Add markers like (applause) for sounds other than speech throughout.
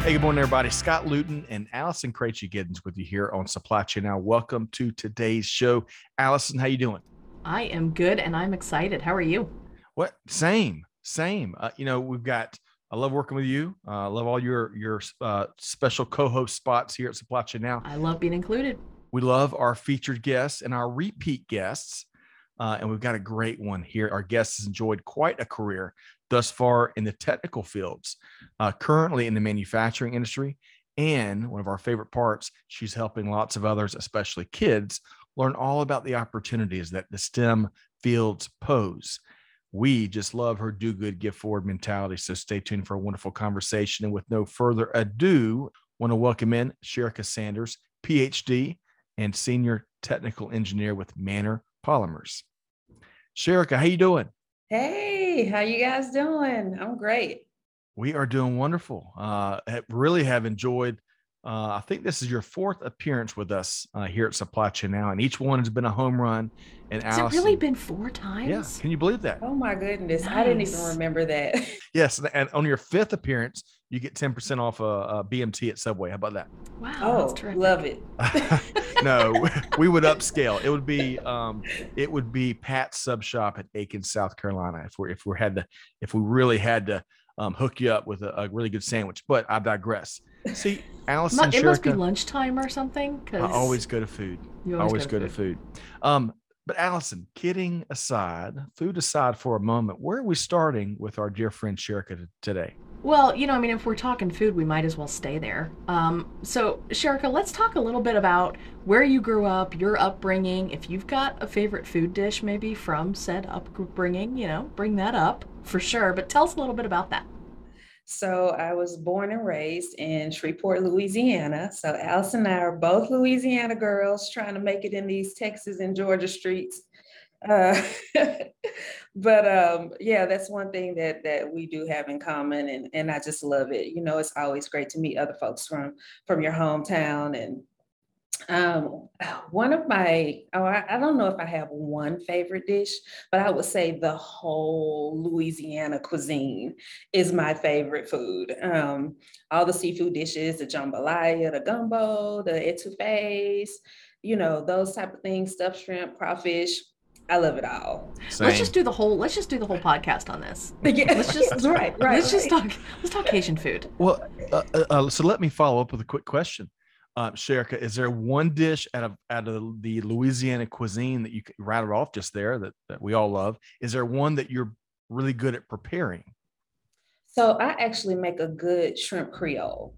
Hey, good morning, everybody. Scott Luton and Allison Krejci Giddens with you here on Supply Chain Now. Welcome to today's show. Allison, how you doing? I am good and I'm excited. How are you? What? Same, same. Uh, you know, we've got. I love working with you. Uh, I love all your your uh, special co-host spots here at Supply Chain Now. I love being included. We love our featured guests and our repeat guests. Uh, and we've got a great one here. Our guest has enjoyed quite a career thus far in the technical fields, uh, currently in the manufacturing industry. And one of our favorite parts, she's helping lots of others, especially kids, learn all about the opportunities that the STEM fields pose. We just love her do good, give forward mentality. So stay tuned for a wonderful conversation. And with no further ado, want to welcome in Sherika Sanders, PhD and Senior Technical Engineer with Manor Polymers. Sherika, how you doing? Hey, how you guys doing? I'm great. We are doing wonderful. Uh, really have enjoyed. Uh, I think this is your fourth appearance with us uh, here at Supply Chain Now, and each one has been a home run. And Has Allison, it really been four times? Yeah, can you believe that? Oh my goodness, I didn't even remember that. (laughs) Yes, and on your fifth appearance, you get ten percent off a, a BMT at Subway. How about that? Wow, Oh, that's terrific. love it. (laughs) no, we would upscale. It would be um, it would be Pat's Sub Shop at Aiken, South Carolina. If we're if we had to if we really had to um, hook you up with a, a really good sandwich. But I digress. See, Allison, Mu- it must be lunchtime or something. I Because always go to food. you Always, go to food. Um, but Allison, kidding aside, food aside for a moment, where are we starting with our dear friend Sherika today? Well, you know, I mean, if we're talking food, we might as well stay there. Um, so, Sherika, let's talk a little bit about where you grew up, your upbringing. If you've got a favorite food dish, maybe from said upbringing, you know, bring that up for sure. But tell us a little bit about that. So I was born and raised in Shreveport, Louisiana. So Allison and I are both Louisiana girls trying to make it in these Texas and Georgia streets. Uh, (laughs) but um, yeah, that's one thing that that we do have in common, and and I just love it. You know, it's always great to meet other folks from from your hometown and Um, one of my, oh, I, I don't know if I have one favorite dish, but I would say the whole Louisiana cuisine is my favorite food. Um, all the seafood dishes, the jambalaya, the gumbo, the etouffees, you know, those type of things, stuffed shrimp, crawfish. I love it all. Let's just do the whole. Let's just do the whole podcast on this. (laughs) Yeah, Let's just right, right. let's just talk. Let's talk Asian food. Well, uh, uh, uh, so let me follow up with a quick question. Uh, Sherika, is there one dish out of out of the Louisiana cuisine that you could rattle off just there that, that we all love? Is there one that you're really good at preparing? So I actually make a good shrimp creole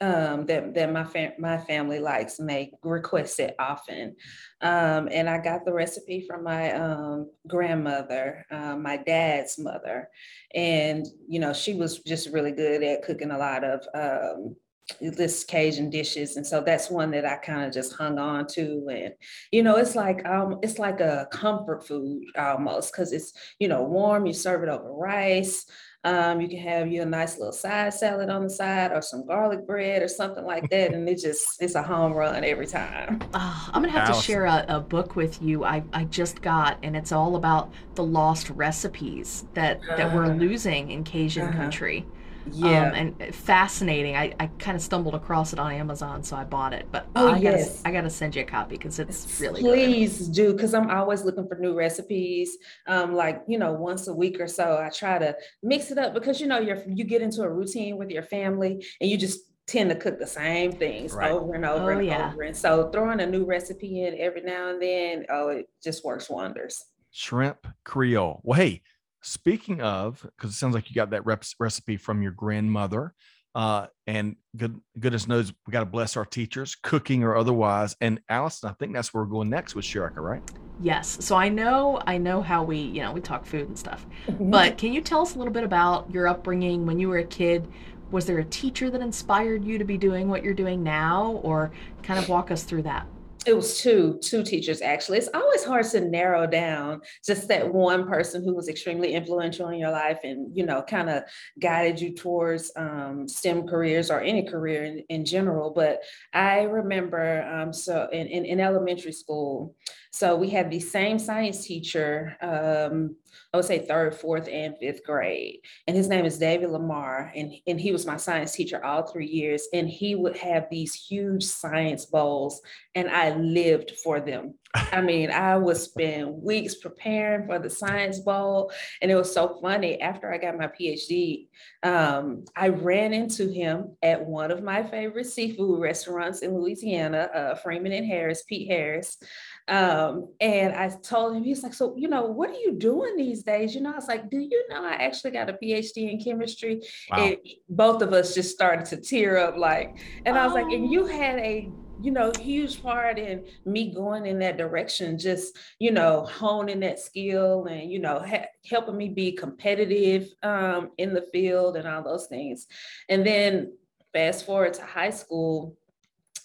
um, that that my fam- my family likes make requests it often, um, and I got the recipe from my um, grandmother, uh, my dad's mother, and you know she was just really good at cooking a lot of um, this Cajun dishes, and so that's one that I kind of just hung on to, and you know it's like um it's like a comfort food almost because it's you know warm, you serve it over rice. Um, you can have you a nice little side salad on the side or some garlic bread or something like (laughs) that. And it just, it's a home run every time. Ah, I'm gonna have to share a, a book with you. I, I just got, and it's all about the lost recipes that that we're Uh, losing in Cajun uh-huh. country. Yeah. Um, and fascinating. I, I kind of stumbled across it on Amazon, so I bought it. But Oh, I gotta yes. I gotta send you a copy because it's really good. Please do, because I'm always looking for new recipes. Um, like, you know, once a week or so, I try to mix it up because, you know, you're, you get into a routine with your family and you just tend to cook the same things Right. over and over Oh, and yeah. over. And so throwing a new recipe in every now and then, oh, it just works wonders. Shrimp Creole. Well, hey, speaking of, because it sounds like you got that rep- recipe from your grandmother, uh, and good goodness knows we got to bless our teachers, cooking or otherwise. And Allison, I think that's where we're going next with Sherika, right? Yes. So I know I know how we you know we talk food and stuff. Mm-hmm. But can you tell us a little bit about your upbringing when you were a kid? was there a teacher that inspired you to be doing what you're doing now or kind of walk us through that it was two two teachers actually. It's always hard to narrow down just that one person who was extremely influential in your life and you know kind of guided you towards um, stem careers or any career in, in general. But i remember um, so in, in, in elementary school so we had the same science teacher, um, I would say third, fourth, and fifth grade. And his name is David Lamar. And, and he was my science teacher all three years. And he would have these huge science bowls, and I lived for them. I mean, I would spend weeks preparing for the science bowl. And it was so funny. After I got my PhD, um, I ran into him at one of my favorite seafood restaurants in Louisiana, uh, Freeman and Harris, Pete Harris. Um, and I told him, he's like, so, you know, what are you doing these days? You know, I was like, do you know, I actually got a PhD in chemistry. Wow. And both of us just started to tear up like, and I was oh. like, and you oh. had a, you know, huge part in me going in that direction, just, you know, honing that skill and, you know, ha- helping me be competitive um, in the field and all those things. And then fast forward to high school,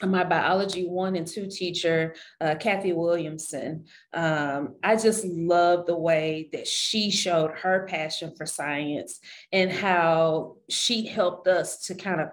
my biology one and two teacher, uh, Kathy Williamson, um, I just love the way that she showed her passion for science and how she helped us to kind of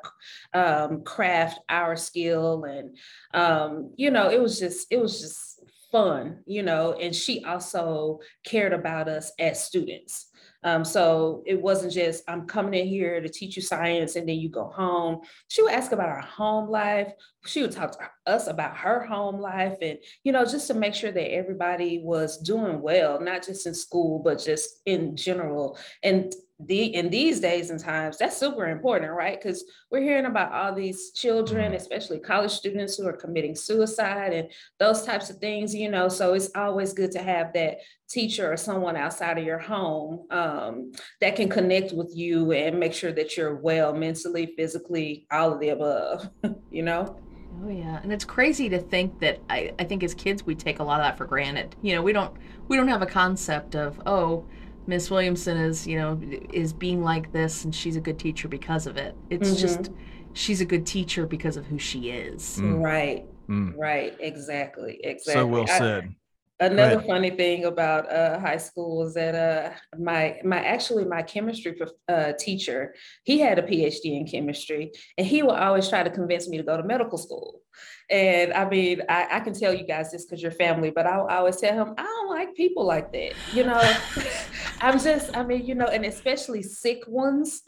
um, craft our skill. And, um, you know, it was just, it was just fun, you know, and she also cared about us as students. Um, so it wasn't just, I'm coming in here to teach you science and then you go home. She would ask about our home life. She would talk to us about her home life and, you know, just to make sure that everybody was doing well, not just in school, but just in general. And the in these days and times that's super important right because we're hearing about all these children mm-hmm. especially college students who are committing suicide and those types of things you know so it's always good to have that teacher or someone outside of your home um, that can connect with you and make sure that you're well mentally physically all of the above (laughs) you know Oh yeah, and it's crazy to think that I, I think as kids we take a lot of that for granted. You know, we don't we don't have a concept of oh, Miss Williamson is, you know, is being like this and she's a good teacher because of it. It's mm-hmm. just she's a good teacher because of who she is. Mm. Right. Mm. Right. Exactly. Exactly. So well said. I, another funny thing about uh, high school is that uh, my my actually my chemistry uh, teacher he had a PhD in chemistry and he would always try to convince me to go to medical school. And I mean, I, I can tell you guys this because you're family, but I, I always tell him, I don't like people like that. You know, (laughs) I'm just, I mean, you know, and especially sick ones.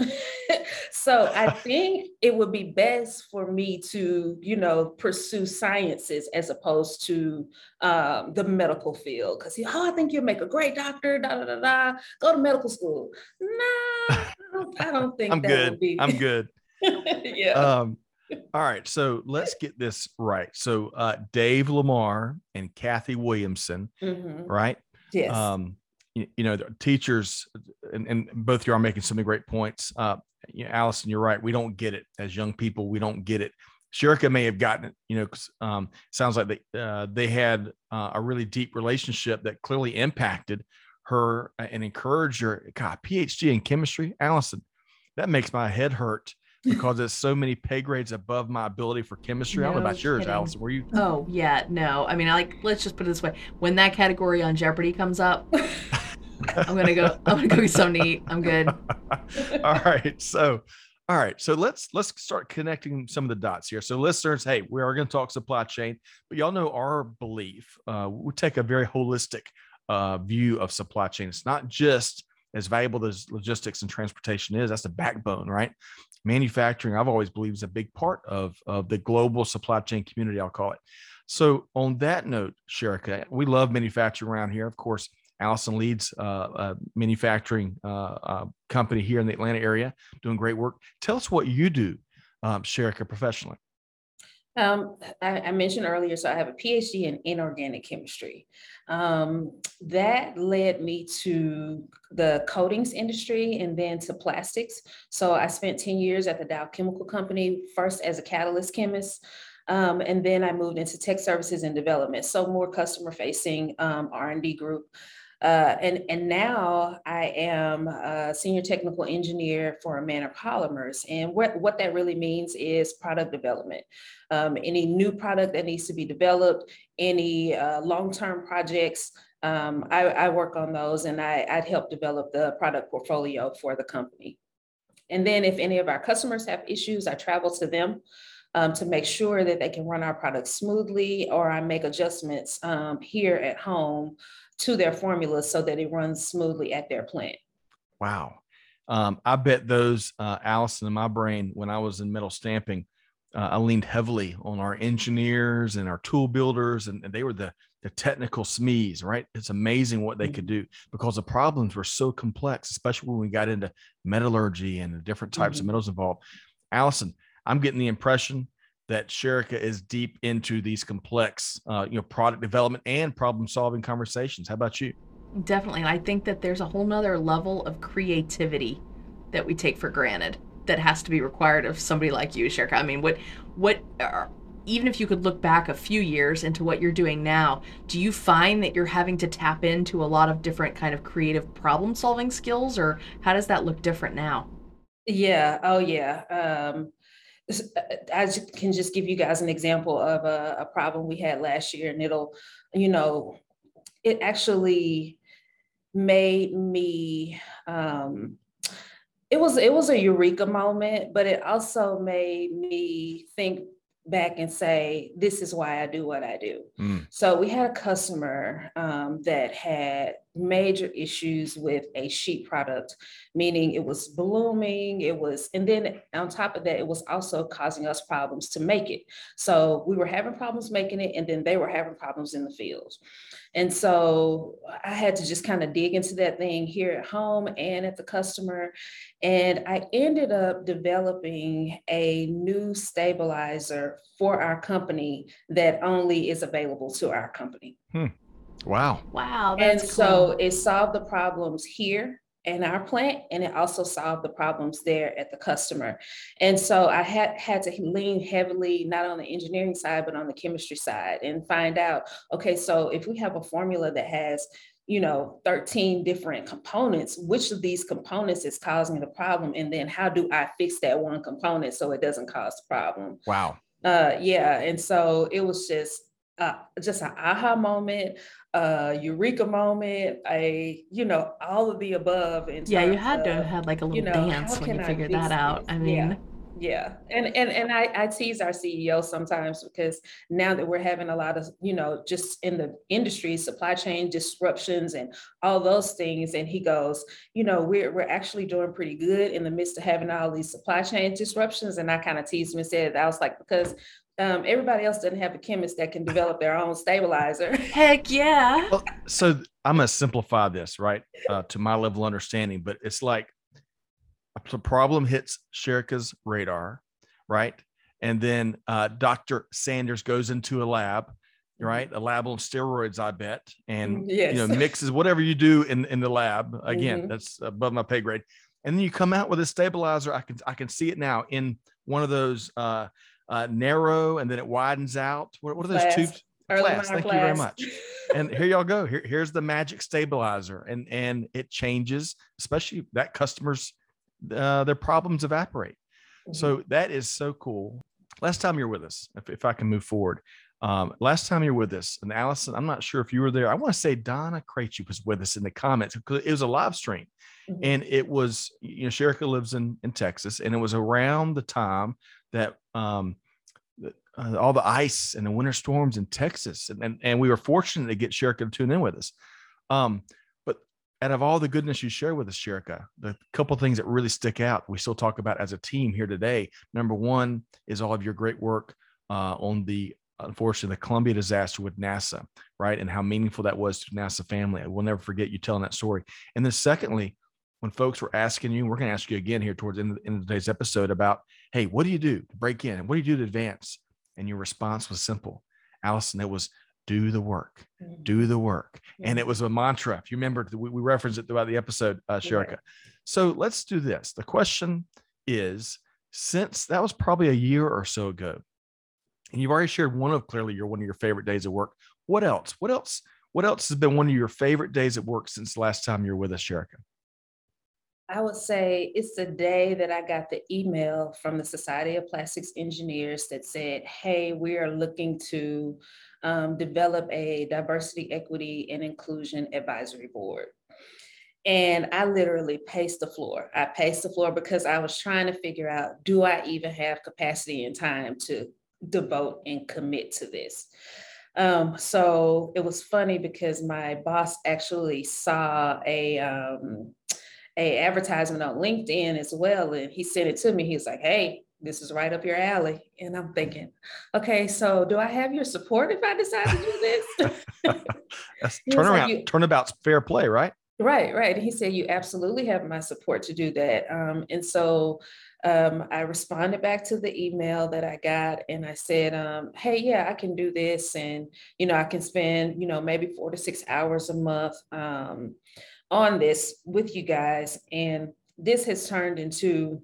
(laughs) so I think it would be best for me to, you know, pursue sciences as opposed to um, the medical field. Because, oh, I think you'll make a great doctor, da da da da. Go to medical school. No, I don't, I don't think I'm good. Be... I'm good. (laughs) yeah. Um, all right, so let's get this right. So uh, Dave Lamar and Kathy Williamson, mm-hmm. right? Yes. Um, you, you know, teachers, and, and both of you are making some great points. Uh, you know, Allison, you're right. We don't get it as young people. We don't get it. Sherika may have gotten it. You know, because um, sounds like they uh, they had uh, a really deep relationship that clearly impacted her and encouraged her. God, PhD in chemistry, Allison, that makes my head hurt because there's so many pay grades above my ability for chemistry. No I don't know about yours, kidding. Allison. Were you? Oh yeah, no. I mean, I like let's just put it this way: when that category on Jeopardy comes up, I'm gonna go. I'm gonna go get something to eat. I'm good. (laughs) all right, so. All right, so let's let's start connecting some of the dots here. So, listeners, hey, we are going to talk supply chain, but y'all know our belief. Uh, we take a very holistic uh, view of supply chain. It's not just as valuable as logistics and transportation is. That's the backbone, right? manufacturing i've always believed is a big part of, of the global supply chain community i'll call it so on that note sherika we love manufacturing around here of course allison leads uh, a manufacturing uh, uh, company here in the atlanta area doing great work tell us what you do um, sherika professionally um, I, I, mentioned earlier, so I have a PhD in inorganic chemistry. Um, that led me to the coatings industry and then to plastics. So I spent 10 years at the Dow Chemical Company, first as a catalyst chemist. Um, and then I moved into tech services and development, so more customer facing um, R&D group. Uh, and, and now I am a senior technical engineer for Manor Polymers. And what, what that really means is product development. Um, any new product that needs to be developed, any uh, long-term projects, um, I, I, work on those and I, I'd help develop the product portfolio for the company. And then if any of our customers have issues, I travel to them um, to make sure that they can run our products smoothly, or I make adjustments um, here at home to their formulas so that it runs smoothly at their plant. Wow. Um, I bet those, uh, Allison, in my brain, when I was in metal stamping, uh, I leaned heavily on our engineers and our tool builders, and, and they were the the technical SMEs, right? It's amazing what they could mm-hmm. do because the problems were so complex, especially when we got into metallurgy and the different types mm-hmm. of metals involved. Allison, I'm getting the impression that Sherika is deep into these complex, uh, you know, product development and problem solving conversations. How about you? Definitely. I think that there's a whole nother level of creativity that we take for granted that has to be required of somebody like you, Sherika. I mean, what, what, are, even if you could look back a few years into what you're doing now, do you find that you're having to tap into a lot of different kind of creative problem solving skills, or how does that look different now? Yeah. Oh, yeah. Um, I can just give you guys an example of a, a problem we had last year, and it'll, you know, it actually made me um, it was it was a eureka moment but it also made me think back and say, this is why I do what I do. Mm. So we had a customer um, that had major issues with a sheet product, meaning it was blooming, it was, and then on top of that, it was also causing us problems to make it. So we were having problems making it, and then they were having problems in the field. And so I had to just kind of dig into that thing here at home and at the customer. And I ended up developing a new stabilizer for our company that only is available to our company. Hmm. Wow. Wow. and so it solved the problems here in our plant and it also solved the problems there at the customer and so i had had to lean heavily not on the engineering side but on the chemistry side and find out okay so if we have a formula that has you know 13 different components which of these components is causing the problem and then how do i fix that one component so it doesn't cause the problem wow uh yeah and so it was just uh, just an aha moment a eureka moment, a you know all of the above. In yeah, you had of, to have had like a little you know, dance when you figured that out. I mean. Yeah. Yeah. And and and I, I tease our CEO sometimes because now that we're having a lot of, you know, just in the industry, supply chain disruptions and all those things. And he goes, you know, we're we're actually doing pretty good in the midst of having all these supply chain disruptions. And I kind of teased him and said, I was like, because um, everybody else doesn't have a chemist that can develop their own stabilizer. (laughs) Heck yeah. Well, so I'm going to simplify this, right, uh, to my level of understanding, but it's like a problem hits Sherika's radar, right? And then uh, Dr. Sanders goes into a lab, mm-hmm. right? A lab on steroids, I bet, and yes. you know (laughs) mixes whatever you do in in the lab. Again, mm-hmm. that's above my pay grade. And then you come out with a stabilizer. I can I can see it now in one of those uh, uh, narrow and then it widens out. What, what are those tubes? Class. Thank you very much. (laughs) and here y'all go. Here, here's the magic stabilizer, and and it changes, especially that customers, uh, their problems evaporate. Mm-hmm. So that is so cool. Last time you're with us, if, if I can move forward, um, last time you're with us, and Allison, I'm not sure if you were there. I want to say Donna Krejci was with us in the comments because it was a live stream, mm-hmm. and it was you know Sherika lives in in Texas, and it was around the time that um, uh, all the ice and the winter storms in Texas, and and, and we were fortunate to get Sherika to tune in with us. Um, but out of all the goodness you share with us, Sherika, the couple things that really stick out, we still talk about as a team here today. Number one is all of your great work uh, on the unfortunately the Columbia disaster with NASA, right, and how meaningful that was to NASA family. I will never forget you telling that story. And then secondly, when folks were asking you, we're going to ask you again here towards the end of, end of today's episode about, hey, what do you do to break in? What do you do to advance? And your response was simple, Allison. It was do the work, do mm-hmm. the work, and it was a mantra. If you remember, we, we referenced it throughout the episode, uh, Sherika. So let's do this. The question is, since that was probably a year or so ago, and you've already shared one of clearly your one of your favorite days of work. What else? What else What else has been one of your favorite days at work since the last time you were with us, Sherika? I would say it's the day that I got the email from the Society of Plastics Engineers that said, hey, we are looking to um, develop a diversity, equity, and inclusion advisory board. And I literally paced the floor. I paced the floor because I was trying to figure out do I even have capacity and time to devote and commit to this? Um, so it was funny because my boss actually saw a um, a advertisement on LinkedIn as well, and he sent it to me. He's like, "Hey, this is right up your alley," and I'm thinking, "Okay, so do I have your support if I decide to do this?" (laughs) That's turnaround. Like, turnabout's fair play, right? Right, right. he said, "You absolutely have my support to do that." Um, and so um, I responded back to the email that I got and I said, um, hey, yeah, I can do this. And, you know, I can spend, you know, maybe four to six hours a month um, on this with you guys. And this has turned into,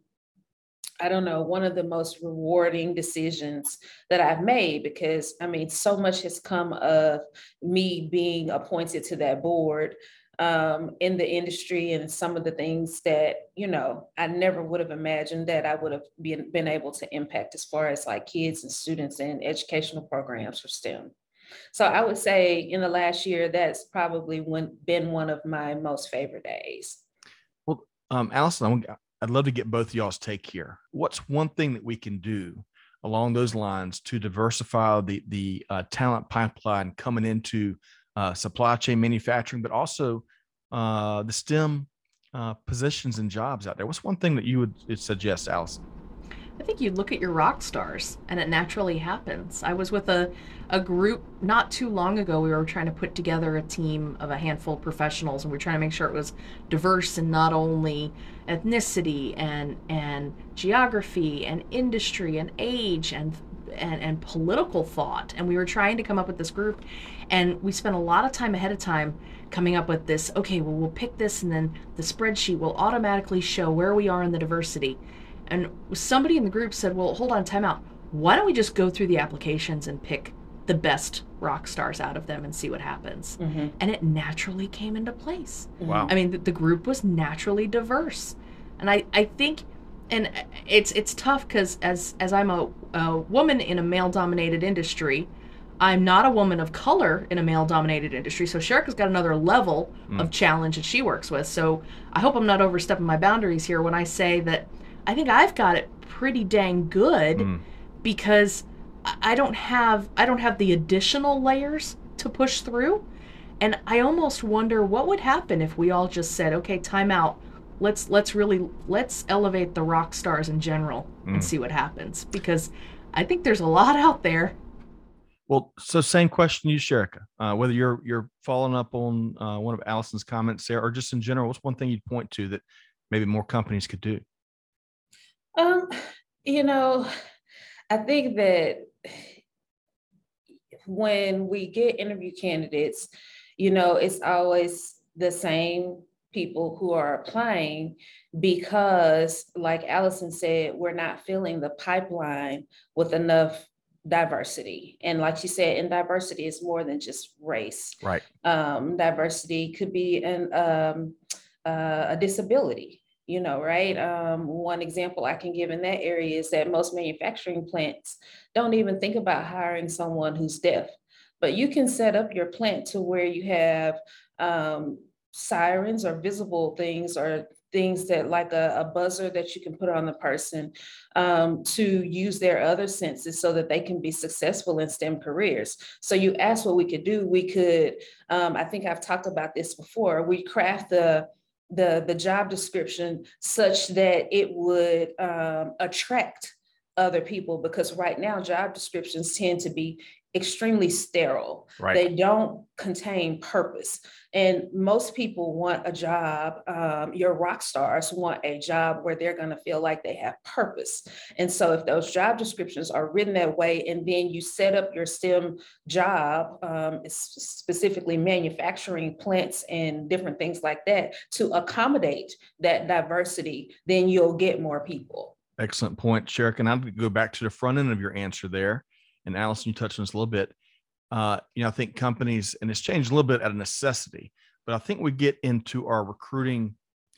I don't know, one of the most rewarding decisions that I've made because I mean, so much has come of me being appointed to that board um, in the industry and some of the things that, you know, I never would have imagined that I would have been, been able to impact as far as like kids and students and educational programs for STEM. So I would say in the last year, that's probably when, been one of my most favorite days. Well, um, Allison, I'd love to get both y'all's take here. What's one thing that we can do along those lines to diversify the the uh, talent pipeline coming into uh, supply chain manufacturing, but also uh, the STEM uh, positions and jobs out there. What's one thing that you would suggest, Allison? I think you look at your rock stars and it naturally happens. I was with a, a group not too long ago. We were trying to put together a team of a handful of professionals and we are trying to make sure it was diverse in not only ethnicity and and geography and industry and age and and, and political thought. And we were trying to come up with this group and we spent a lot of time ahead of time coming up with this, okay, well we'll pick this and then the spreadsheet will automatically show where we are in the diversity and somebody in the group said, well, hold on, time out. Why don't we just go through the applications and pick the best rock stars out of them and see what happens? Mm-hmm. And it naturally came into place. Wow. I mean, the, the group was naturally diverse. And I, I think, and it's it's tough because as as I'm a, a woman in a male dominated industry, I'm not a woman of color in a male dominated industry. So Sherika's got another level mm. of challenge that she works with. So I hope I'm not overstepping my boundaries here when I say that I think I've got it pretty dang good mm. because I don't have I don't have the additional layers to push through. And I almost wonder what would happen if we all just said, okay, time out. Let's let's really let's elevate the rock stars in general mm. and see what happens. Because I think there's a lot out there. Well, so same question you, Sherika. Uh, whether you're you're following up on uh, one of Allison's comments there, or just in general, what's one thing you'd point to that maybe more companies could do? Um, you know, I think that when we get interview candidates, you know, it's always the same people who are applying because, like Allison said, we're not filling the pipeline with enough diversity. And like she said, in diversity is more than just race. Right. Um, diversity could be an um, uh, a disability you know, right? Um, one example I can give in that area is that most manufacturing plants don't even think about hiring someone who's deaf, but you can set up your plant to where you have um, sirens or visible things or things that like a, a, buzzer that you can put on the person um, to use their other senses so that they can be successful in STEM careers. So you asked what we could do. We could, um, I think I've talked about this before, we craft the the the job description such that it would um, attract other people because right now job descriptions tend to be extremely sterile. Right. They don't contain purpose. And most people want a job, um, your rock stars want a job where they're going to feel like they have purpose. And so, if those job descriptions are written that way, and then you set up your STEM job, um, specifically manufacturing plants and different things like that, to accommodate that diversity, then you'll get more people. Excellent point, Sherika. And I'll go back to the front end of your answer there and Allison, you touched on this a little bit. uh, you know, I think companies, and it's changed a little bit out of necessity, but I think we get into our recruiting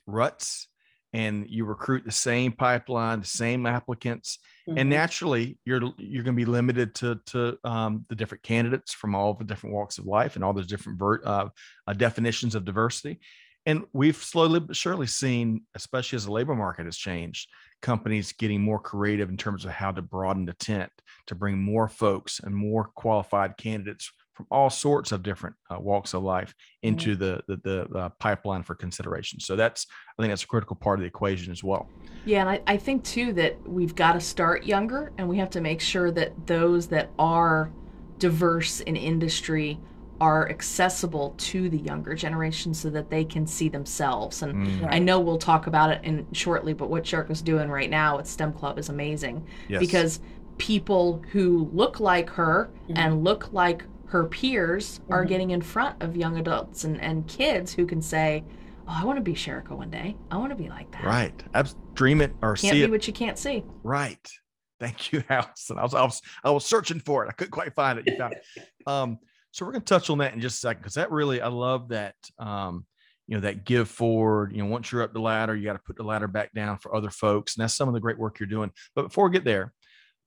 ruts and you recruit the same pipeline, the same applicants, mm-hmm. and naturally you're you're going to be limited to to um, the different candidates from all the different walks of life and all those different ver- uh, uh, definitions of diversity. And we've slowly but surely seen, especially as the labor market has changed, companies getting more creative in terms of how to broaden the tent to bring more folks and more qualified candidates from all sorts of different uh, walks of life into mm-hmm. the the, the uh, pipeline for consideration. So that's I think that's a critical part of the equation as well. Yeah, and I, I think too that we've got to start younger, and we have to make sure that those that are diverse in industry are accessible to the younger generation so that they can see themselves. And mm. right. I know we'll talk about it in shortly, but what is doing right now with STEM Club is amazing yes. because people who look like her mm-hmm. and look like her peers mm-hmm. are getting in front of young adults and, and kids who can say, Oh, I want to be Sherika one day. I want to be like that. Right. Abs- dream it or can't see be it. what you can't see. Right. Thank you, (laughs) Allison. I was, I was I was searching for it. I couldn't quite find it. You found it. (laughs) Um, so we're going to touch on that in just a second because that really, I love that, um, you know, that give forward. You know, once you're up the ladder, you got to put the ladder back down for other folks, and that's some of the great work you're doing. But before we get there,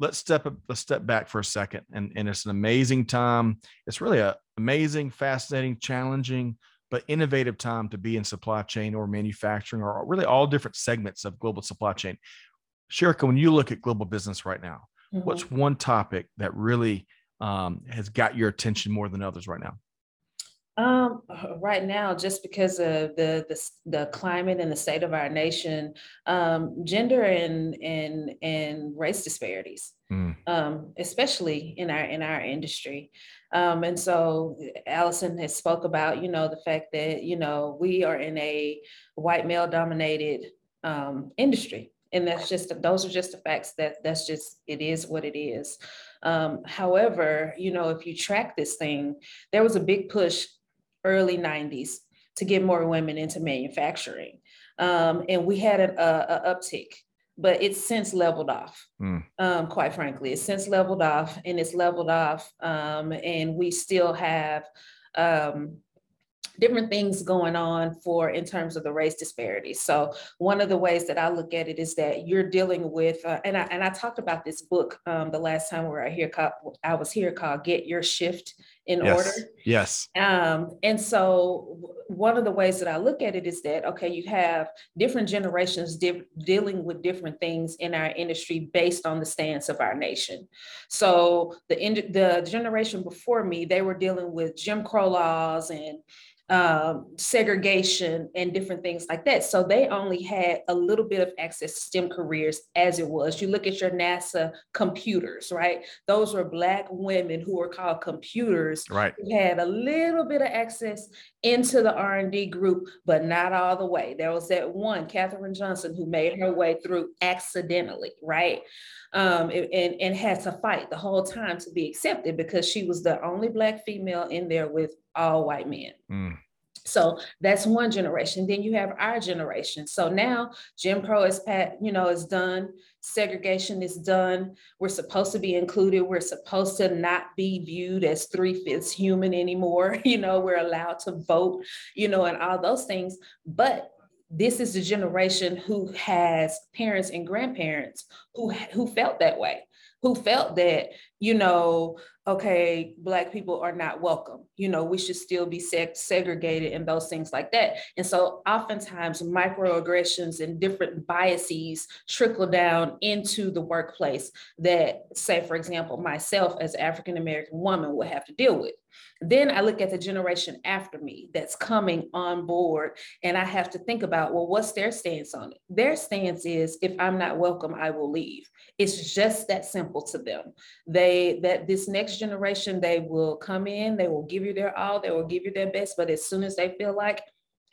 let's step let's step back for a second, and and it's an amazing time. It's really a amazing, fascinating, challenging, but innovative time to be in supply chain or manufacturing or really all different segments of global supply chain. Sherika, when you look at global business right now, mm-hmm. what's one topic that really um, has got your attention more than others right now? Um, right now, just because of the, the, the climate and the state of our nation, um, gender and and and race disparities, mm. um, especially in our in our industry, um, and so Allison has spoke about you know the fact that you know we are in a white male dominated um, industry, and that's just those are just the facts that that's just it is what it is. Um, however, you know, if you track this thing, there was a big push early 90s to get more women into manufacturing. Um, and we had an uptick, but it's since leveled off. Mm. Um, quite frankly, it's since leveled off and it's leveled off. Um, and we still have um, different things going on for in terms of the race disparities. So one of the ways that I look at it is that you're dealing with, uh, and I and I talked about this book um, the last time we were here. Called, I was here called "Get Your Shift in yes. Order." Yes. Um, and so one of the ways that I look at it is that okay, you have different generations di- dealing with different things in our industry based on the stance of our nation. So the the generation before me, they were dealing with Jim Crow laws and um, segregation and different things like that. So they only had a little bit of access to STEM careers as it was. You look at your NASA computers, right? Those were Black women who were called computers. Right. Who had a little bit of access into the R&D group, but not all the way. There was that one, Katherine Johnson, who made her way through accidentally, right? Um, and, and had to fight the whole time to be accepted because she was the only Black female in there with all white men. Mm. So that's one generation. Then you have our generation. So now Jim Crow is pat, you know, is done. Segregation is done. We're supposed to be included. We're supposed to not be viewed as three fifths human anymore. (laughs) You know, we're allowed to vote, you know, and all those things. But this is the generation who has parents and grandparents who who felt that way who felt that, you know, okay, Black people are not welcome. You know, we should still be seg- segregated and those things like that. And so oftentimes microaggressions and different biases trickle down into the workplace that, say, for example, myself as African American woman would have to deal with. Then I look at the generation after me that's coming on board, and I have to think about, well, what's their stance on it? Their stance is if I'm not welcome, I will leave. It's just that simple to them. They that this next generation, they will come in, they will give you their all, they will give you their best, but as soon as they feel like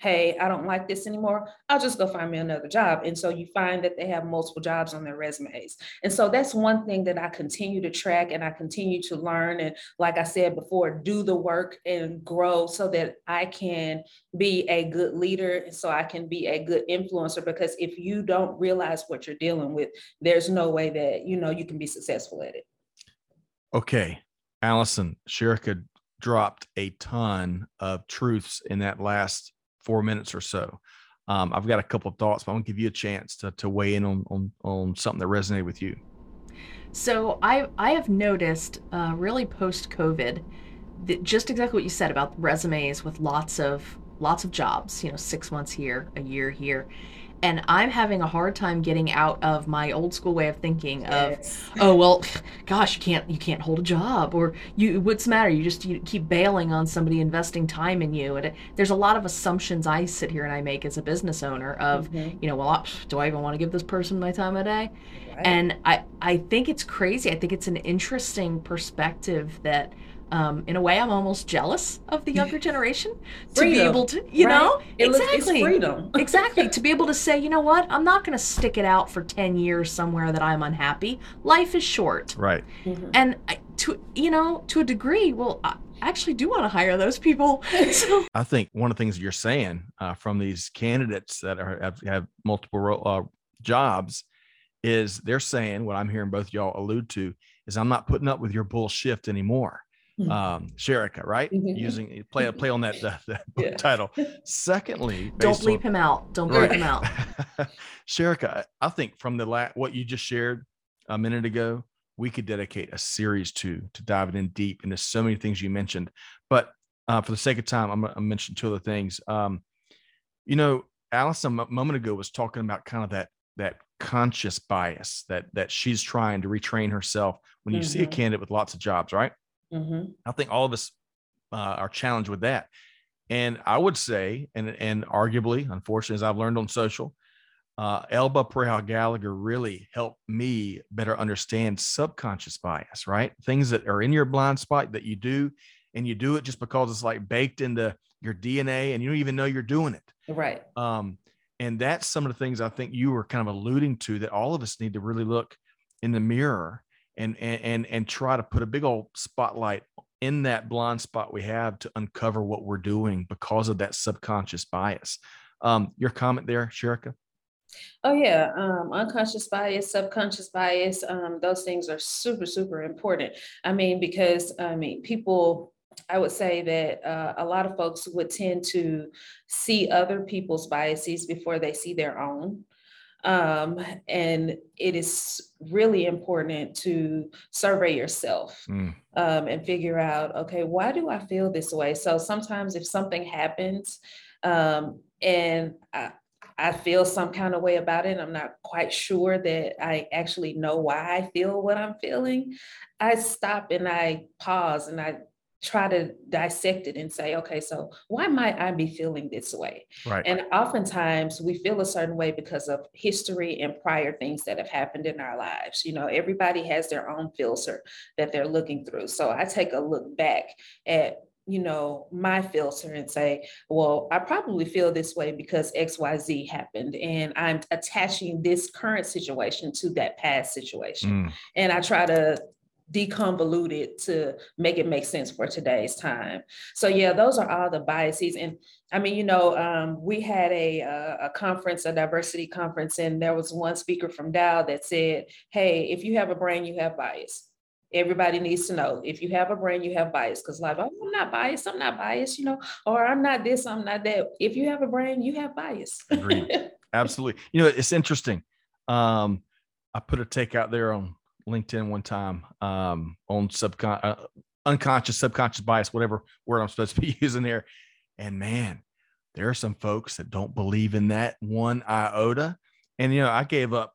hey, I don't like this anymore, I'll just go find me another job. And so you find that they have multiple jobs on their resumes. And so that's one thing that I continue to track and I continue to learn. And like I said before, do the work and grow so that I can be a good leader, and so I can be a good influencer. Because if you don't realize what you're dealing with, there's no way that you know you can be successful at it. Okay. Allison, Sherika dropped a ton of truths in that last four minutes or so. Um, I've got a couple of thoughts, but I'm gonna give you a chance to, to weigh in on, on on something that resonated with you. So I I have noticed uh, really post COVID just exactly what you said about resumes with lots of lots of jobs. You know, six months here, a year here, and I'm having a hard time getting out of my old school way of thinking yes. of oh well gosh you can't you can't hold a job or you what's the matter you just you keep bailing on somebody investing time in you and it, there's a lot of assumptions I sit here and I make as a business owner of mm-hmm. you know well do I even want to give this person my time of day right. and I I think it's crazy I think it's an interesting perspective that um, in a way, I'm almost jealous of the younger (laughs) generation to be able to, you right. know, it exactly, freedom, (laughs) exactly, to be able to say, you know what, I'm not going to stick it out for ten years somewhere that I'm unhappy. Life is short, right? Mm-hmm. And I, to you know, to a degree, well, I actually do want to hire those people. (laughs) so I think one of the things you're saying uh, from these candidates that are have, have multiple uh, jobs is they're saying what I'm hearing both y'all allude to is I'm not putting up with your bullshit anymore. Mm-hmm. um, Sherika, right? Mm-hmm. Using play play on that the, the (laughs) yeah. title. (laughs) Secondly, don't bleep on, him out. Don't bleep right. him out. (laughs) Sherika, I think from the la- what you just shared a minute ago, we could dedicate a series to to diving in deep into so many things you mentioned. But uh, for the sake of time, I'm gonna mention two other things. Um, you know, Allison a moment ago was talking about kind of that that conscious bias that that she's trying to retrain herself when you mm-hmm. see a mm-hmm. candidate with lots of jobs, right? Mm-hmm. I think all of us uh, are challenged with that. And I would say, and and arguably, unfortunately, as I've learned on social, uh, Elba Pareja Gallagher really helped me better understand subconscious bias, right? Things that are in your blind spot that you do, and you do it just because it's like baked into your DNA, and you don't even know you're doing it. Right. Um, and that's some of the things I think you were kind of alluding to that all of us need to really look in the mirror and and and try to put a big old spotlight in that blind spot we have to uncover what we're doing because of that subconscious bias. Um, your comment there, Sherika? Oh yeah, um, unconscious bias, subconscious bias, um, those things are super, super important. I mean, because I mean, people, I would say that uh, a lot of folks would tend to see other people's biases before they see their own. Um, and it is really important to survey yourself mm. um, and figure out, okay, why do I feel this way? So sometimes if something happens um, and I, I feel some kind of way about it, I'm not quite sure that I actually know why I feel what I'm feeling. I stop and I pause and I try to dissect it and say, okay, so why might I be feeling this way? Right. And oftentimes we feel a certain way because of history and prior things that have happened in our lives. You know, everybody has their own filter that they're looking through. So I take a look back at you know my filter and say well i probably feel this way because xyz happened and i'm attaching this current situation to that past situation mm. and i try to deconvoluted to make it make sense for today's time. So yeah, those are all the biases. And I mean, you know, um, we had a, a, a conference, a diversity conference, and there was one speaker from Dow that said, "Hey, if you have a brain, you have bias." Everybody needs to know if you have a brain, you have bias. Because like, oh, I'm not biased. I'm not biased. You know, or I'm not this. I'm not that. If you have a brain, you have bias. Agreed. (laughs) Absolutely. You know, it's interesting. Um, I put a take out there on LinkedIn one time um, on subcon uh, unconscious, subconscious bias, whatever word I'm supposed to be (laughs) using there. And man, there are some folks that don't believe in that one iota. And you know, I gave up.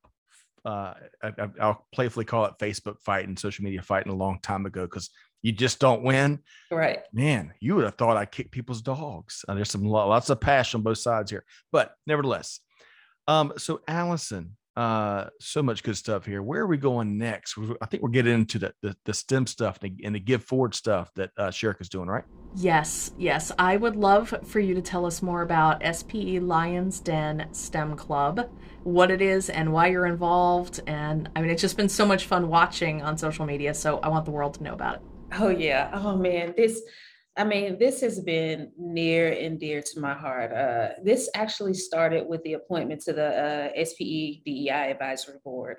Uh, I, will playfully call it Facebook fighting, social media fighting a long time ago because you just don't win. Right. Man, you would have thought I kicked people's dogs. Uh, there's some lots of passion on both sides here, but nevertheless. Um, so Allison, uh so much good stuff here. Where are we going next? I think we're getting into the the, the stem stuff and the give forward stuff that uh is doing right? Yes yes. I would love for you to tell us more about spe lions den stem club what it is and why you're involved and i mean it's just been so much fun watching on social media so i want the world to know about it. Oh yeah. Oh man. This I mean, this has been near and dear to my heart. Uh, this actually started with the appointment to the uh, SPE DEI Advisory Board.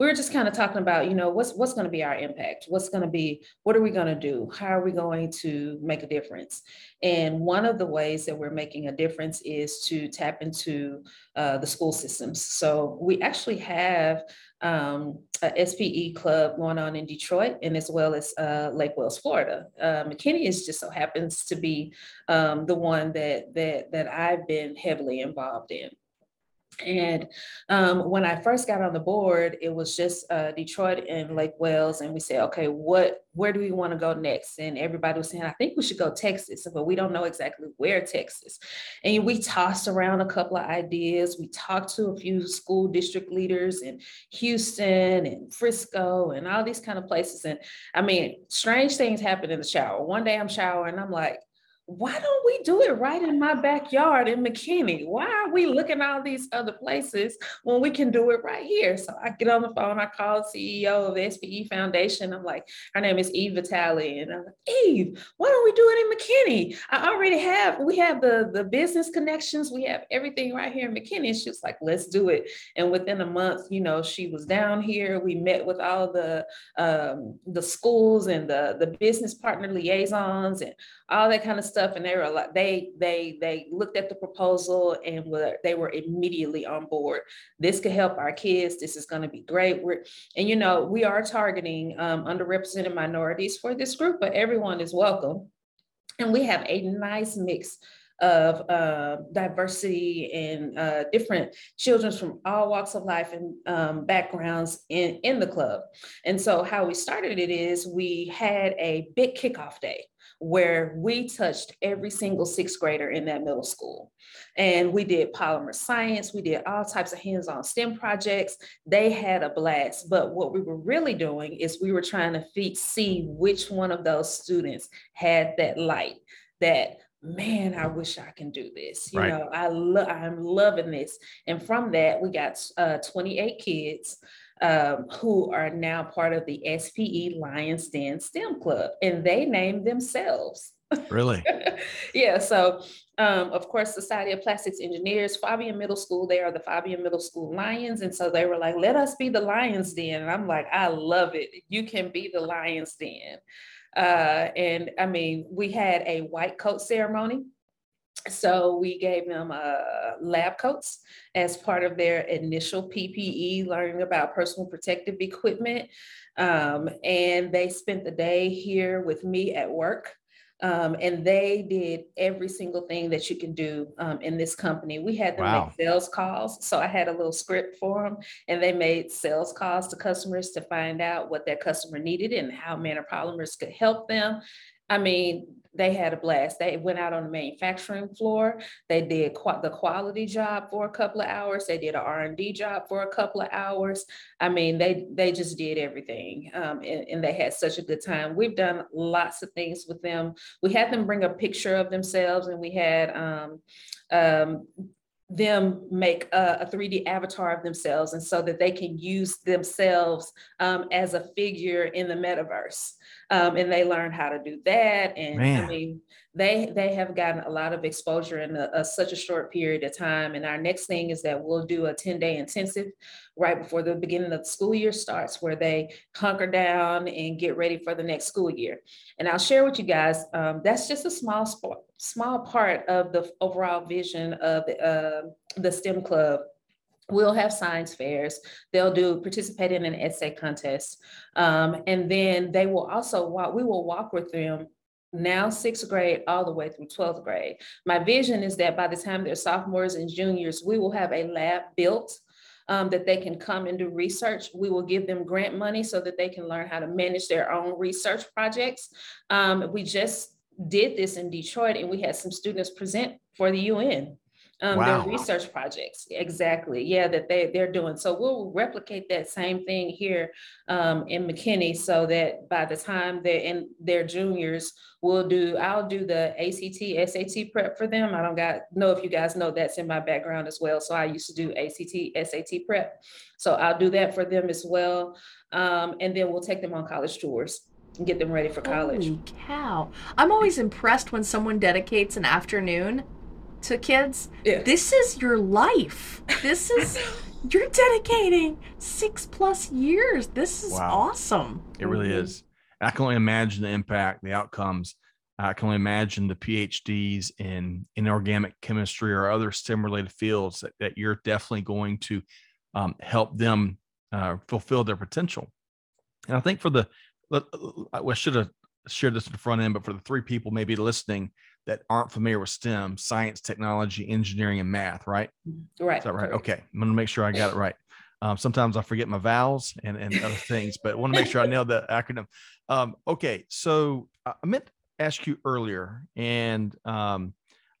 We were just kind of talking about, you know, what's what's going to be our impact? What's going to be? What are we going to do? How are we going to make a difference? And one of the ways that we're making a difference is to tap into uh, the school systems. So we actually have um, a SPE club going on in Detroit and as well as uh, Lake Wales, Florida. Uh, McKinney is just so happens to be um, the one that that that I've been heavily involved in. And um, when I first got on the board, it was just uh, Detroit and Lake Wales, and we said, okay, what, where do we want to go next? And everybody was saying, I think we should go Texas, but we don't know exactly where Texas. And we tossed around a couple of ideas. We talked to a few school district leaders in Houston and Frisco and all these kind of places. And I mean, strange things happen in the shower. One day I'm showering, I'm like, why don't we do it right in my backyard in McKinney? Why are we looking all these other places when we can do it right here? So I get on the phone, I call the CEO of the SPE Foundation. I'm like, her name is Eve Vitale. And I'm like, Eve, why don't we do it in McKinney? I already have, we have the, the business connections, we have everything right here in McKinney. She's like, let's do it. And within a month, you know, she was down here. We met with all the um, the schools and the, the business partner liaisons and all that kind of stuff. Stuff and they were like, they they they looked at the proposal and were they were immediately on board. This could help our kids. This is going to be great. We're and you know we are targeting um, underrepresented minorities for this group, but everyone is welcome. And we have a nice mix of uh, diversity and uh, different children from all walks of life and um, backgrounds in, in the club. And so how we started it is we had a big kickoff day where we touched every single sixth grader in that middle school. And we did polymer science, we did all types of hands on STEM projects. They had a blast. But what we were really doing is we were trying to see which one of those students had that light, that man, I wish I can do this. You right. know, I love, I'm loving this. And from that, we got uh, 28 kids um, who are now part of the SPE Lions Den STEM Club, and they named themselves. Really? (laughs) yeah. So, um, of course, Society of Plastics Engineers, Faubion Middle School, they are the Faubion Middle School Lions. And so they were like, let us be the Lions Den. And I'm like, I love it. You can be the Lions Den. Uh, and I mean, we had a white coat ceremony so we gave them uh, lab coats as part of their initial PPE, learning about personal protective equipment. Um, and they spent the day here with me at work. Um, and they did every single thing that you can do um, in this company. We had them wow. make sales calls. So I had a little script for them, and they made sales calls to customers to find out what their customer needed and how Manor Polymers could help them. I mean, they had a blast. They went out on the manufacturing floor. They did qu- the quality job for a couple of hours. They did an R and D job for a couple of hours. I mean, they they just did everything, um, and, and, they had such a good time. We've done lots of things with them. We had them bring a picture of themselves, and we had. Um, um, them make a, a, 3D avatar of themselves and so that they can use themselves um, as a figure in the metaverse um, and they learn how to do that. And Man. I mean, they they have gotten a lot of exposure in a, a, such a short period of time. And our next thing is that we'll do a 10 day intensive right before the beginning of the school year starts, where they hunker down and get ready for the next school year. And I'll share with you guys um, that's just a small sport, small part of the overall vision of uh, the STEM club We'll have science fairs. They'll do participate in an essay contest. Um, and then they will also walk, we will walk with them now sixth grade all the way through 12th grade. My vision is that by the time they're sophomores and juniors, we will have a lab built um, that they can come and do research. We will give them grant money so that they can learn how to manage their own research projects. Um, we just did this in Detroit and we had some students present for the UN um, wow. their research projects. Exactly. Yeah, that they, they're doing. So we'll replicate that same thing here um, in McKinney so that by the time they're in their juniors, we'll do, I'll do the ACT, SAT prep for them. I don't got know if you guys know that's in my background as well. So I used to do ACT, SAT prep. So I'll do that for them as well. Um, and then we'll take them on college tours. and get them ready for college. Holy cow. I'm always impressed when someone dedicates an afternoon to kids. Yeah. This is your life. This is (laughs) you're dedicating six plus years. This is Wow. awesome. It really Mhm. is. I can only imagine the impact, the outcomes. I can only imagine the PhDs in inorganic chemistry or other STEM related fields that, that you're definitely going to um, help them uh, fulfill their potential. And I think for the, I should have shared this at the front end, but for the three people maybe listening that aren't familiar with STEM, science, technology, engineering, and math, right? Right. Is that right? correct. Okay. I'm going to make sure I got it right. Um, sometimes I forget my vowels and, and other (laughs) things, but I want to make sure I nailed the acronym. Um, okay. So I I meant to ask you earlier, and um,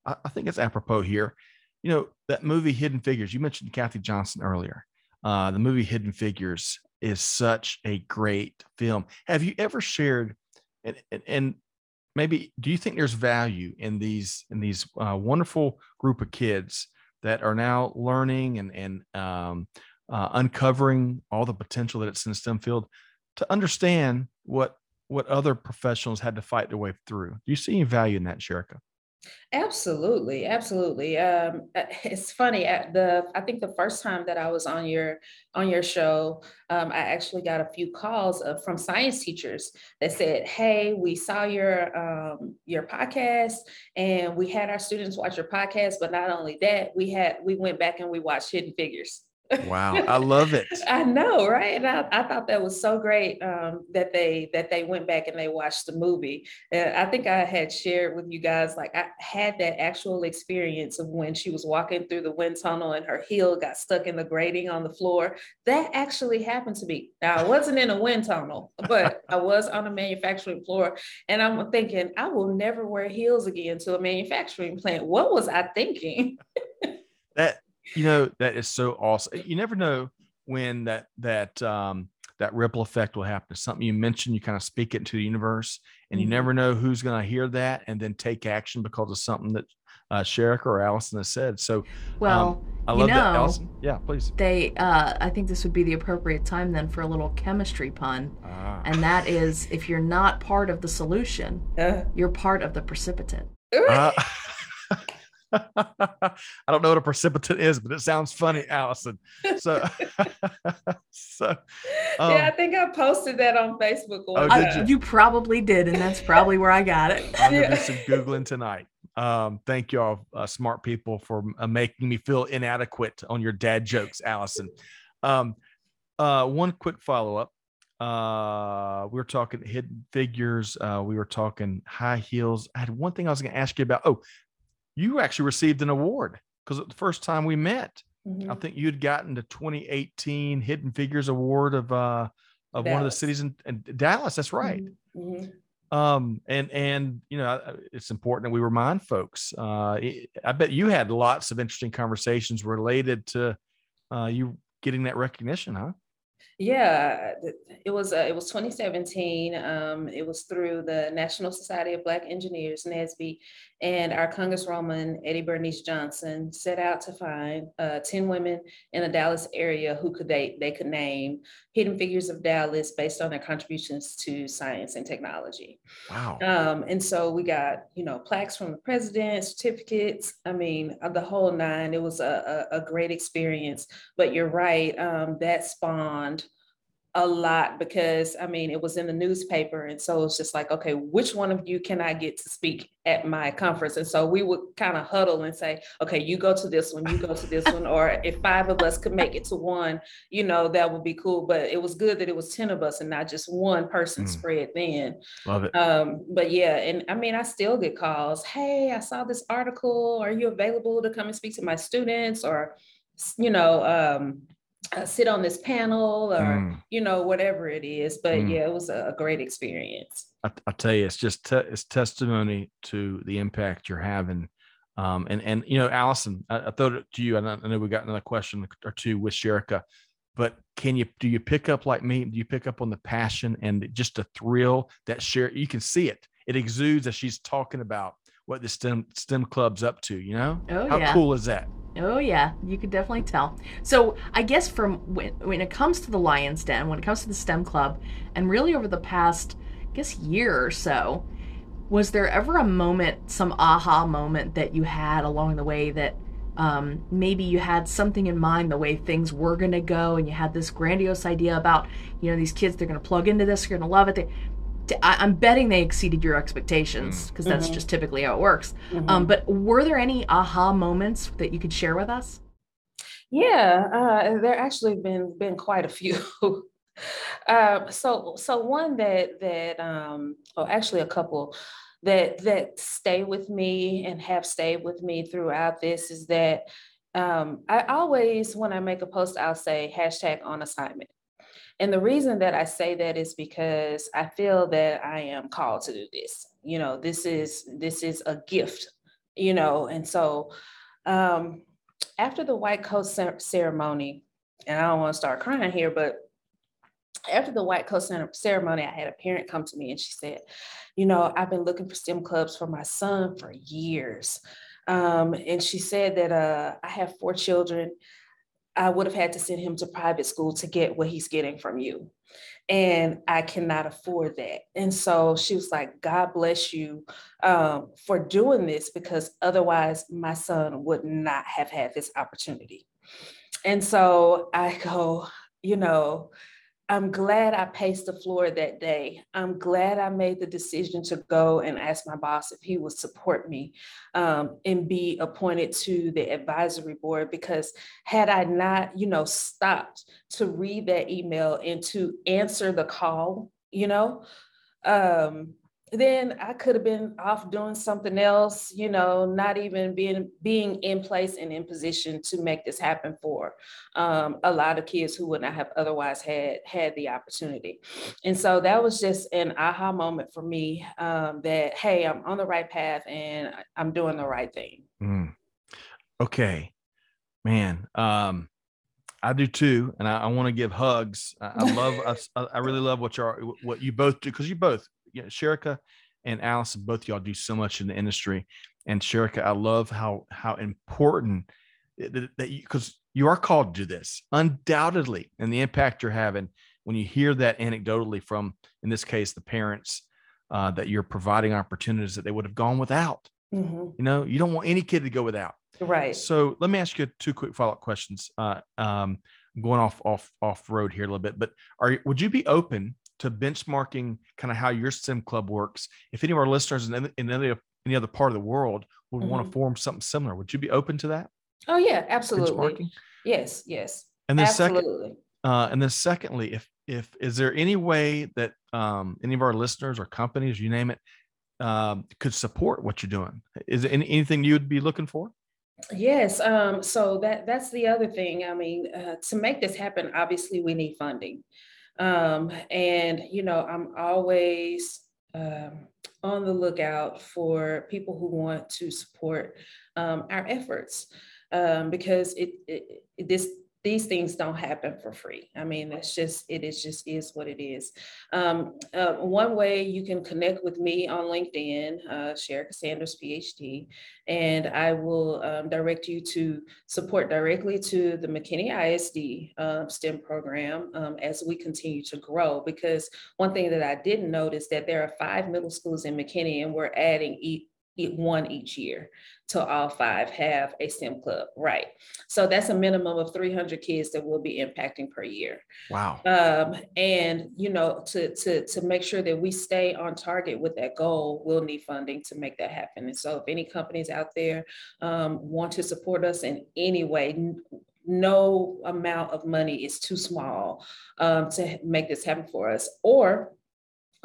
I, I think it's apropos here. You know, that movie Hidden Figures, you mentioned Kathy Johnson earlier. Uh, the movie Hidden Figures is such a great film. Have you ever shared, and, and, and maybe do you think there's value in these in these uh, wonderful group of kids that are now learning and and um, uh, uncovering all the potential that it's in the STEM field to understand what what other professionals had to fight their way through. Do you see any value in that, Sherika? Absolutely, absolutely. Um, uh, (laughs) it's funny. At the I think the first time that I was on your on your show, um, I actually got a few calls uh, from science teachers that said, "Hey, we saw your um, your podcast, and we had our students watch your podcast. But not only that, we had we went back and we watched Hidden Figures." Wow, I love it. (laughs) I know, right? And I, I thought that was so great um, that they that they went back and they watched the movie. And I think I had shared with you guys like I had that actual experience of when she was walking through the wind tunnel and her heel got stuck in the grating on the floor. That actually happened to me. Now I wasn't in a wind tunnel, but I was on a manufacturing floor, and I'm thinking I will never wear heels again to a manufacturing plant. What was I thinking? That you know that is so awesome. You never know when that that um, that ripple effect will happen. Something you mentioned you kind of speak it into the universe, and you Mhm. never know who's going to hear that and then take action because of something that uh, Sherika or Allison has said. So Well, I you love that, Allison. Yeah, please. they uh, I think this would be the appropriate time then for a little chemistry pun. Ah. And that is if you're not part of the solution, Uh, you're part of the precipitant. Uh, (laughs) (laughs) I don't know what a precipitant is, but it sounds funny, Allison. So, (laughs) so um, yeah, I think I posted that on Facebook. Oh, one did I- time. you probably did, and that's probably where I got it. I'm gonna Yeah. do (laughs) some googling tonight. Um, thank y'all, uh, smart people, for uh, making me feel inadequate on your dad jokes, Allison. Um, uh, one quick follow up. Uh, we were talking hidden figures. Uh, we were talking high heels. I had one thing I was going to ask you about. Oh, you actually received an award because the first time we met, I Mhm. think you'd gotten the 2018 Hidden Figures Award of uh of one of the cities in, in Dallas. That's right. Mhm. Um, and and you know, it's important that we remind folks. Uh, it- I bet you had lots of interesting conversations related to uh, you getting that recognition, huh? Yeah, it was uh, it was 2017. Um, it was through the National Society of Black Engineers (NASB), and our Congresswoman Eddie Bernice Johnson set out to find uh, 10 women in the Dallas area who could they they could name hidden figures of Dallas based on their contributions to science and technology. Wow. Um, and so we got, you know, plaques from the president, certificates. I mean, the whole nine. It was a, a, a great experience. But you're right, um, that spawned a lot because I mean, it was in the newspaper. And so it's just like, okay, which one of you can I get to speak at my conference? And so we would kind of huddle and say, okay, you go to this one, you go to this one. Or if five of us could make it to one, you know, that would be cool. But it was good that it was 10 of us and not just one person Mm. spread thin. Love it. Um, but yeah, and I mean, I still get calls. Hey, I saw this article. Are you available to come and speak to my students, or you know, um, uh, sit on this panel, or Mm. you know, whatever it is. But Mm. yeah, it was a, a great experience. I, I tell you, it's just te- it's testimony to the impact you're having. Um, and and you know, Allison, I, I thought it to you. and I, I know we got another question or two with Sherika, but can you do you pick up like me? Do you pick up on the passion and just the thrill that share? You can see it. It exudes as she's talking about what the STEM STEM club's up to. You know, Oh how yeah. cool is that? Oh yeah, you could definitely tell. So I guess from when when it comes to the Lions Den, when it comes to the STEM Club, and really over the past I guess, year or so. Was there ever a moment, some aha moment that you had along the way that um, maybe you had something in mind the way things were going to go and you had this grandiose idea about you know these kids they're going to plug into this they're going to love it they, I, am betting they exceeded your expectations because mm. that's mm-hmm. just typically how it works. Mm-hmm. Um, but were there any aha moments that you could share with us? Yeah, uh, there actually been been quite a few. (laughs) uh, so so one that that um, well actually a couple that that stay with me and have stayed with me throughout this is that um, I always, when I make a post, I'll say hashtag on assignment. And the reason that I say that is because I feel that I am called to do this. You know, this is this is a gift, you know, and so um, after the white coat ceremony, and I don't want to start crying here, but after the white coat ceremony, I had a parent come to me and she said, You know, I've been looking for STEM clubs for my son for years. Um, and she said that uh, I have four children. I would have had to send him to private school to get what he's getting from you. And I cannot afford that. And so she was like, God bless you um, for doing this because otherwise my son would not have had this opportunity. And so I go, you know, I'm glad I paced the floor that day. I'm glad I made the decision to go and ask my boss if he would support me um, and be appointed to the advisory board because had I not, you know, stopped to read that email and to answer the call, you know, um, then I could have been off doing something else, you know, not even being being in place and in position to make this happen for um, a lot of kids who would not have otherwise had had the opportunity. And so that was just an aha moment for me um, that hey, I'm on the right path and I'm doing the right thing. Mm. Okay, man. Um, I do too, and I, I want to give hugs. I, I love, I, I, really love what you are, what you both do, because you both you know, Sherika and Allison, both y'all do so much in the industry. And Sherika, I love how how important that, that you because you are called to do this undoubtedly, and the impact you're having when you hear that anecdotally from, in this case, the parents uh, that you're providing opportunities that they would have gone without. Mm-hmm. You know, you don't want any kid to go without. Right. So let me ask you two quick follow up questions. Uh, um, going off off off road here a little bit, but are would you be open to benchmarking kind of how your sim club works. If any of our listeners in, in any, any other part of the world would mm-hmm. want to form something similar, would you be open to that? Oh yeah, absolutely. Yes, yes. And then absolutely. second, uh, and then secondly, if if is there any way that um, any of our listeners or companies, you name it, um, could support what you're doing? Is there any, anything you would be looking for? Yes. Um, so that that's the other thing. I mean, uh, to make this happen, obviously we need funding. Um, and, you know, I'm always um, on the lookout for people who want to support um, our efforts. Um, because it, it, this these things don't happen for free. I mean, it's just, it is just is what it is. Um, uh, one way you can connect with me on LinkedIn, uh, Sherika Sanders, PhD, and I will um, direct you to support directly to the McKinney ISD uh, STEM program um, as we continue to grow. Because one thing that I didn't notice that there are five middle schools in McKinney and we're adding one each year till all five have a STEM club, right? So that's a minimum of 300 kids that we'll be impacting per year. Wow. Um, and you know, to to to make sure that we stay on target with that goal, we'll need funding to make that happen. And so, if any companies out there um, want to support us in any way, no amount of money is too small um, to make this happen for us, or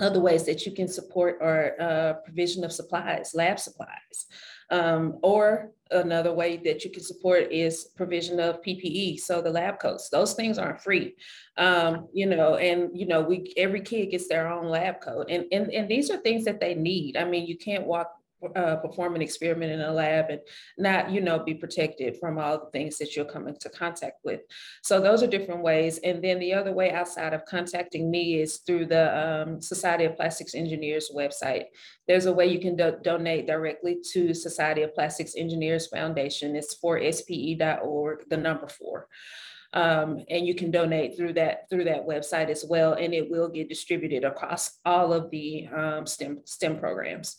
other ways that you can support are uh, provision of supplies, lab supplies. Um, or another way that you can support is provision of PPE, so the lab coats. Those things aren't free, um, you know. And you know, we every kid gets their own lab coat, and and and these are things that they need. I mean, you can't walk uh, perform an experiment in a lab and not, you know, be protected from all the things that you'll come into contact with. So those are different ways. And then the other way outside of contacting me is through the um, Society of Plastics Engineers website. There's a way you can do- donate directly to Society of Plastics Engineers Foundation. It's for spe.org, the number four. Um, and you can donate through that through that website as well, and it will get distributed across all of the um, STEM STEM programs.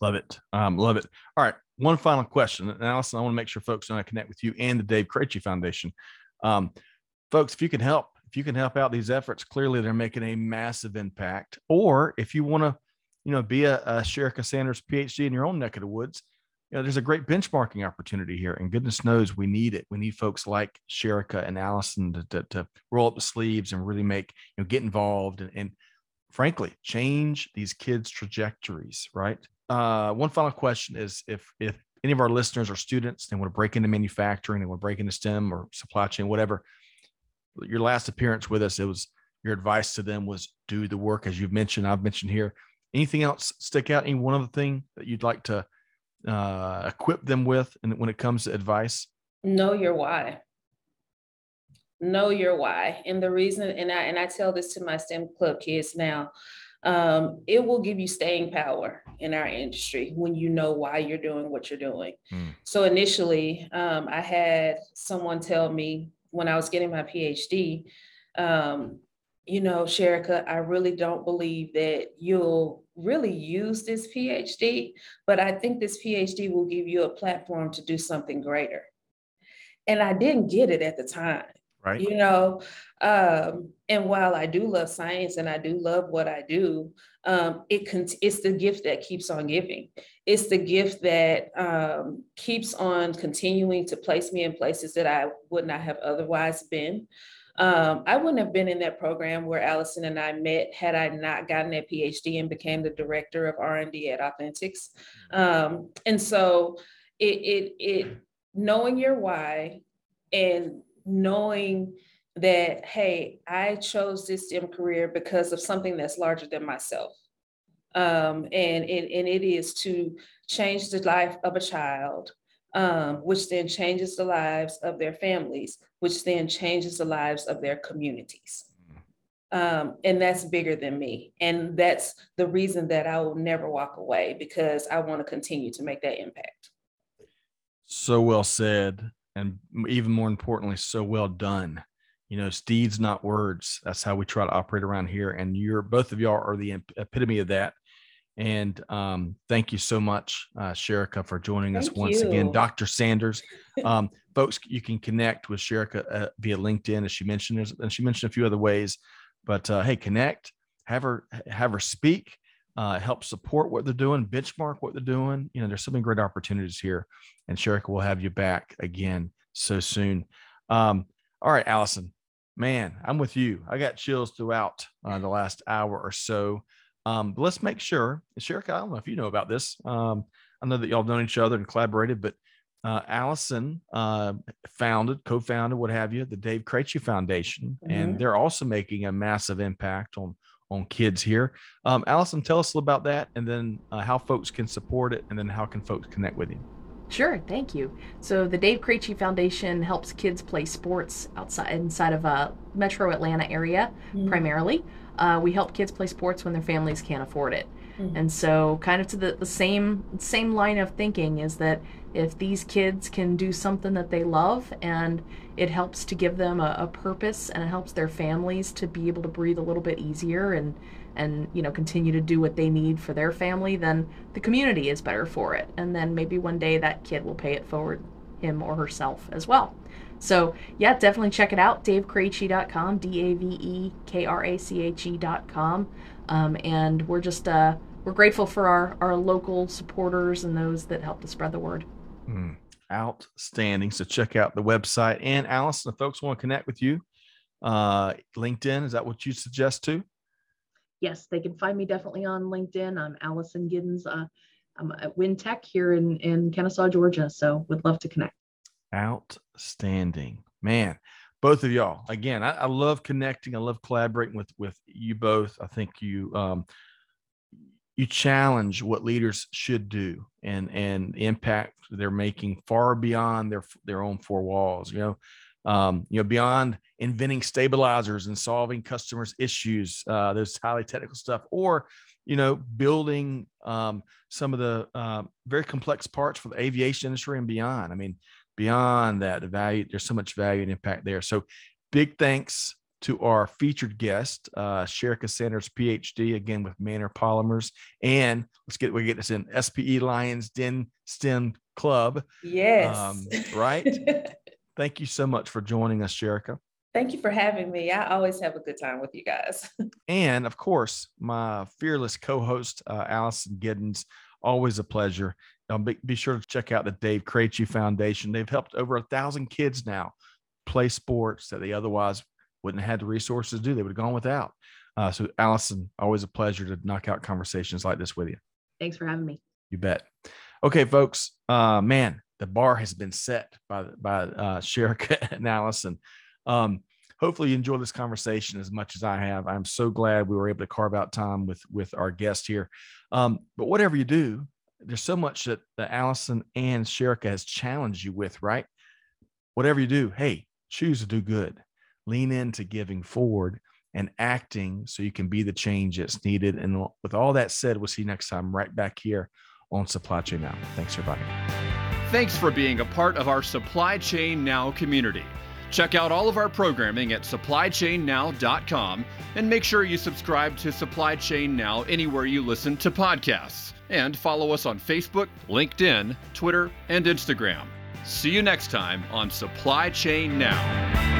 Love it. Um, love it. All right. One final question. And Allison, I want to make sure folks know I connect with you and the Dave Krache Foundation. Um, folks, if you can help, if you can help out these efforts, clearly they're making a massive impact. Or if you want to, you know, be a, a Sherika Sanders PhD in your own neck of the woods, you know, there's a great benchmarking opportunity here. And goodness knows we need it. We need folks like Sherika and Allison to, to, to roll up the sleeves and really make, you know, get involved and, and frankly, change these kids' trajectories, right? Uh, one final question is if if any of our listeners are students, they want to break into manufacturing, they want to break into STEM or supply chain, whatever. Your last appearance with us, it was your advice to them was do the work as you've mentioned. I've mentioned here. Anything else stick out? Any one other thing that you'd like to uh, equip them with, and when it comes to advice? Know your why. Know your why, and the reason, and I and I tell this to my STEM club kids now. Um, it will give you staying power in our industry when you know why you're doing what you're doing. Mm. So initially, um, I had someone tell me when I was getting my PhD, um, you know, Sherika, I really don't believe that you'll really use this PhD, but I think this PhD will give you a platform to do something greater. And I didn't get it at the time. Right. You know, um, and while I do love science and I do love what I do, um, it con- it's the gift that keeps on giving. It's the gift that um, keeps on continuing to place me in places that I would not have otherwise been. Um, I wouldn't have been in that program where Allison and I met had I not gotten that PhD and became the director of R&D at Authentics. Um, and so it, it, it, knowing your why and knowing that, hey, I chose this STEM career because of something that's larger than myself. Um, and, and, and it is to change the life of a child um, which then changes the lives of their families, which then changes the lives of their communities. Um, and that's bigger than me. And that's the reason that I will never walk away because I want to continue to make that impact. So well said. And even more importantly, so well done. You know, it's deeds, not words. That's how we try to operate around here. And you're both of y'all are the epitome of that. And um, thank you so much, uh, Sherika, for joining thank us once you. again. Dr. Sanders. (laughs) Um, folks, you can connect with Sherika uh, via LinkedIn, as she mentioned, and she mentioned a few other ways. But uh, hey, connect, have her have her speak, uh, help support what they're doing, benchmark what they're doing. You know, there's so many great opportunities here, and Sherika will have you back again so soon. Um, all right, Allison, man, I'm with you. I got chills throughout uh, the last hour or so. Um, but let's make sure, Sherika, I don't know if you know about this. Um, I know that y'all known each other and collaborated, but uh, Allison uh, founded, co-founded, what have you, the Dave Krache Foundation, mm-hmm. and they're also making a massive impact on on kids here. Um, Allison, tell us about that, and then uh, how folks can support it, and then how can folks connect with you. Sure, thank you. So the Dave Krache Foundation helps kids play sports outside inside of a metro Atlanta area mm-hmm. primarily. Uh, we help kids play sports when their families can't afford it. Mm-hmm. And so kind of to the, the same same line of thinking is that if these kids can do something that they love and it helps to give them a, a purpose and it helps their families to be able to breathe a little bit easier and and you know continue to do what they need for their family then the community is better for it. And then maybe one day that kid will pay it forward him or herself as well. So yeah definitely check it out davekrache.com d-a-v-e-k-r-a-c-h-e.com um, and we're just uh, we're grateful for our our local supporters and those that help to spread the word mm, outstanding so check out the website and allison if folks want to connect with you uh, linkedin is that what you suggest too yes, they can find me definitely on LinkedIn. I'm Allison Giddens. Uh, I'm at WinTech here in, in Kennesaw, Georgia. So would love to connect. Outstanding. Man, both of y'all. Again, I, I love connecting. I love collaborating with with you both. I think you um you challenge what leaders should do and and impact they're making far beyond their their own four walls. You know, um, you know, beyond inventing stabilizers and solving customers' issues, uh, highly technical stuff, or you know, building um, some of the uh, very complex parts for the aviation industry and beyond. I mean, beyond that, the value there's so much value and impact there. So, Big thanks to our featured guest, uh, Sherika Sanders, PhD, again with Manor Polymers, and let's get we get this in SPE Lions Den STEM Club. Yes. Um, right. (laughs) Thank you so much for joining us, Sherika. Thank you for having me. I always have a good time with you guys. (laughs) and of course, my fearless co-host, uh, Allison Giddens. Always a pleasure. Um, be, be, sure to check out the Dave Krache Foundation. They've helped over a thousand kids now play sports that they otherwise wouldn't have had the resources to do. They would have gone without. Uh, so, Allison, always a pleasure to knock out conversations like this with you. Thanks for having me. You bet. Okay, folks. Uh, man, the bar has been set by by uh, Sherika (laughs) and Allison. Um, hopefully, you enjoy this conversation as much as I have. I'm so glad we were able to carve out time with with our guest here. Um, but whatever you do, there's so much that, that Allison and Sherika has challenged you with, right? Whatever you do, hey, choose to do good lean into giving forward and acting so you can be the change that's needed. And with all that said, we'll see you next time right back here on Supply Chain Now. Thanks, everybody. Thanks for being a part of our Supply Chain Now community. Check out all of our programming at supplychainnow.com and make sure you subscribe to Supply Chain Now anywhere you listen to podcasts. And follow us on Facebook, LinkedIn, Twitter, and Instagram. See you next time on Supply Chain Now.